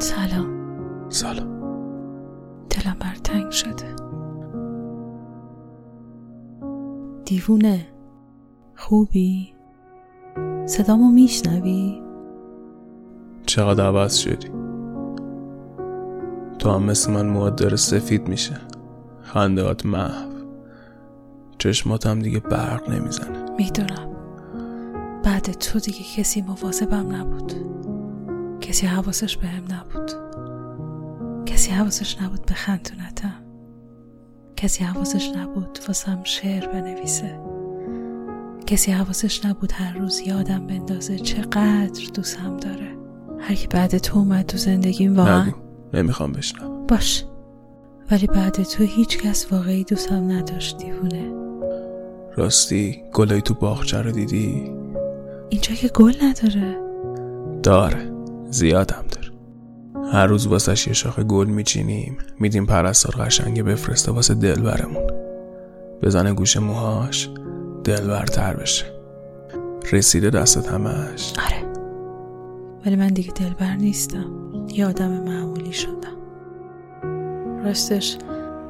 سلام. سلام. دلم بر تنگ شده. دیوونه. خوبی؟ صدامو میشنوی؟ چقدر عوض شدی. تو هم مثل من مواد سفید میشه. خندهات محو. چشمات هم دیگه برق نمی‌زنه. می‌دونم. بعد تو دیگه کسی مواظبم نبود. کسی حواسش بهم نبود. کسی حواسش نبود به خندونتم. کسی حواسش نبود واسم شعر بنویسه. کسی حواسش نبود هر روز یادم بندازه چقدر دوستم داره. هر کی بعد تو اومد تو زندگیم واقعا نگو نمی‌خوام بشنم باش. ولی بعد تو هیچ کس واقعی دوستم نداشت دیوونه. راستی گلای تو باغچه رو دیدی؟ اینجا که گل نداره. داره. زیادم داره. هر روز واسش یه شاخه گل میچینیم. میدیم پرستار قشنگه بفرسته واسه دلبرمون. بزنه گوش موهاش دلبرتر بشه. رسیده دستت همش. آره. ولی من دیگه دلبر نیستم. یه آدم معمولی شدم. راستش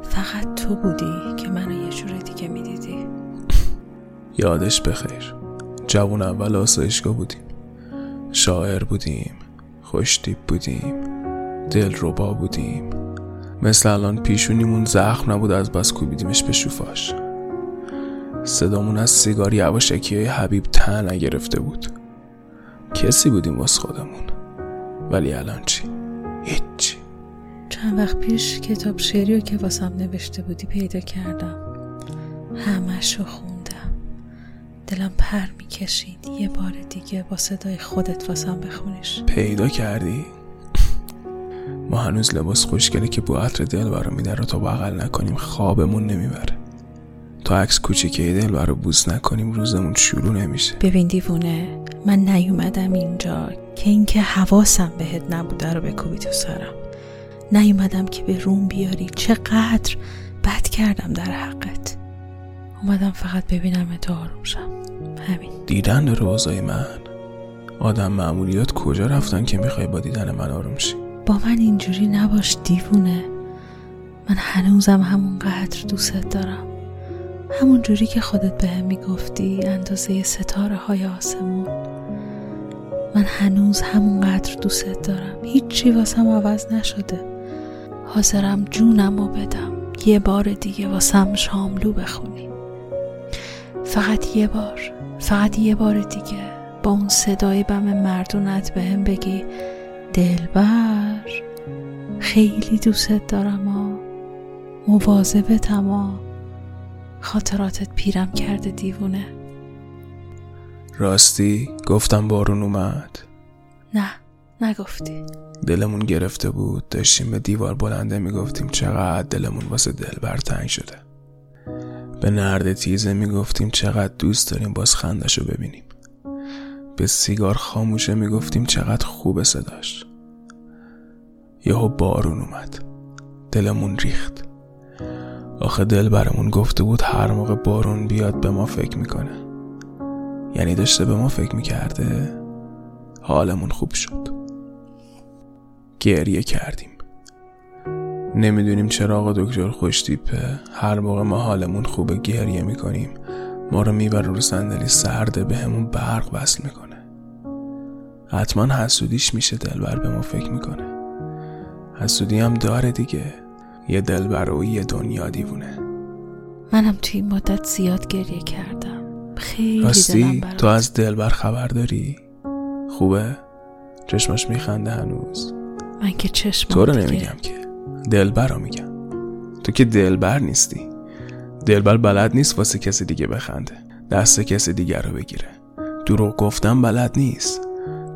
فقط تو بودی که منو یه جور دیگه می‌دیدی. یادش بخیر. جوون اول آسایشگاه بودیم. شاعر بودیم. خوشتیب بودیم. دل ربا بودیم. مثل الان پیشونیمون زخم نبود از بس کوبیدیمش به شوفاش. صدامون از سیگار یواشکی های حبیب تن نگرفته بود. کسی بودیم واس خودمون. ولی الان چی؟ هیچی چند وقت پیش کتاب شعری رو که واسم نوشته بودی پیدا کردم. همش رو دلم پر می‌کشید. یه بار دیگه با صدای خودت واسم بخونیش. پیدا کردی؟ ما هنوز لباس خوشگلی که بو عطر دل برا میده رو تا بغل نکنیم خوابمون نمی‌بره. تا عکس کوچیکه دل برا بوس نکنیم روزمون شروع نمیشه. ببین دیوونه من نیومدم اینجا که اینکه حواسم بهت نبوده رو بکوبی تو سرم. نیومدم که به روم بیاری چقدر بد کردم در حقت. اومدم فقت ببینم تو آروم شم همین. دیدن روزای من. آدم معمولیات کجا رفتن که می‌خوای با دیدن من آروم شی؟ با من اینجوری نباش دیوونه. من هنوزم همونقدر دوستت دارم. همون جوری که خودت به هم می‌گفتی اندازه ستاره های آسمون. من هنوز همونقدر دوستت دارم. هیچی واسم عوض نشده. حاضرم جونم رو بدم. یه بار دیگه واسم شاملو بخونی. فقط یه بار فقط یه بار دیگه با اون صدای بم مردونت به هم بگی دلبر خیلی دوستت دارم ها مواظبتم ها خاطراتت پیرم کرده دیوونه. راستی؟ گفتم بارون اومد. نه نگفتی. دلمون گرفته بود. داشتیم به دیوار بلنده می‌گفتیم چقدر دلمون واسه دلبر تنگ شده. به نرد تیزه می‌گفتیم چقدر دوست داریم باز خندشو ببینیم. به سیگار خاموشه می‌گفتیم چقدر خوب صداش. یهو بارون اومد. دلمون ریخت. آخه دل برمون گفته بود هر موقع بارون بیاد به ما فکر می‌کنه. یعنی داشته به ما فکر می‌کرده؟ حالمون خوب شد. گریه کردیم. نمی‌دونیم چرا آقا دکتر خوشتیپه. هر موقع ما حالمون خوبه گریه می‌کنیم. ما رو می‌بره رو صندلی سرده به همون برق وصل می‌کنه. حتما حسودیش میشه دلبر به ما فکر می‌کنه. حسودی هم داره دیگه. یه دلبر و یه دنیا دیوونه. منم توی این مدت زیاد گریه کردم. خیلی راستی تو از دلبر خبر داری؟ خوبه؟ چشماش میخنده هنوز. من که چشمم تو رو نمیگم که. دلبر رو میگم تو که دلبر نیستی. دلبر بلد نیست واسه کسی دیگه بخنده. دست کسی دیگه رو بگیره. دروغ گفتن بلد نیست.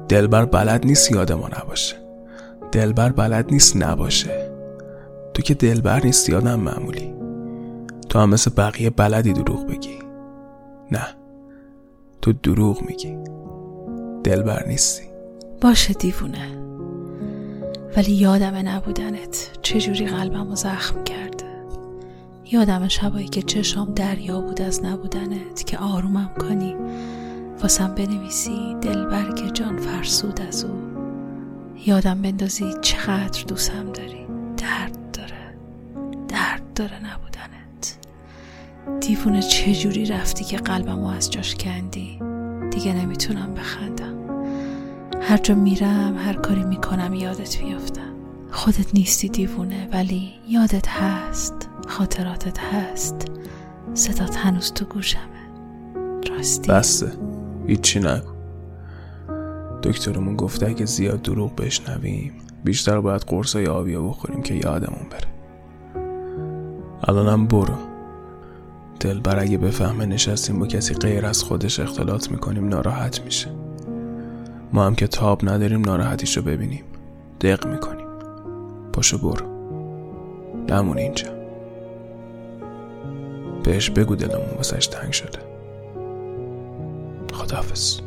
دلبر بلد نیست یاد ما نباشه. دلبر بلد نیست نباشه. تو که دلبر نیستی آدم معمولی. تو هم مثل بقیه بلدی دروغ بگی. نه. تو دروغ میگی. دلبر نیستی. باشه دیوونه. ولی یادم نبودنت چجوری قلبم رو زخم کرده. یادم شبایی که چشام دریا بود از نبودنت که آرومم کنی. واسم بنویسی دلبر که جان فرسود از او. یادم بندازی چقدر دوستم داری. درد داره. درد داره نبودنت. دیوونه چجوری رفتی که قلبمو از جاش کندی؟ دیگه نمی‌تونم بخندم. هر جا میرم هر کاری می‌کنم یادت میافتم خودت نیستی دیوونه ولی یادت هست خاطراتت هست. صدات هنوز تو گوشمه. راستی. بسته هیچی نگو. دکترمون گفته اگه زیاد دروغ بشنویم بیشتر باید قرصای آبیا بخوریم که یادمون بره. الانم برو. دلبر اگه بفهمه نشستیم با کسی غیر از خودش اختلاط می‌کنیم ناراحت میشه. ما هم که تاب نداریم ناراحتیشو ببینیم. دق می‌کنیم. پاشو برو. نمون اینجا. بهش بگو دلمون واسش تنگ شده. خداحافظ.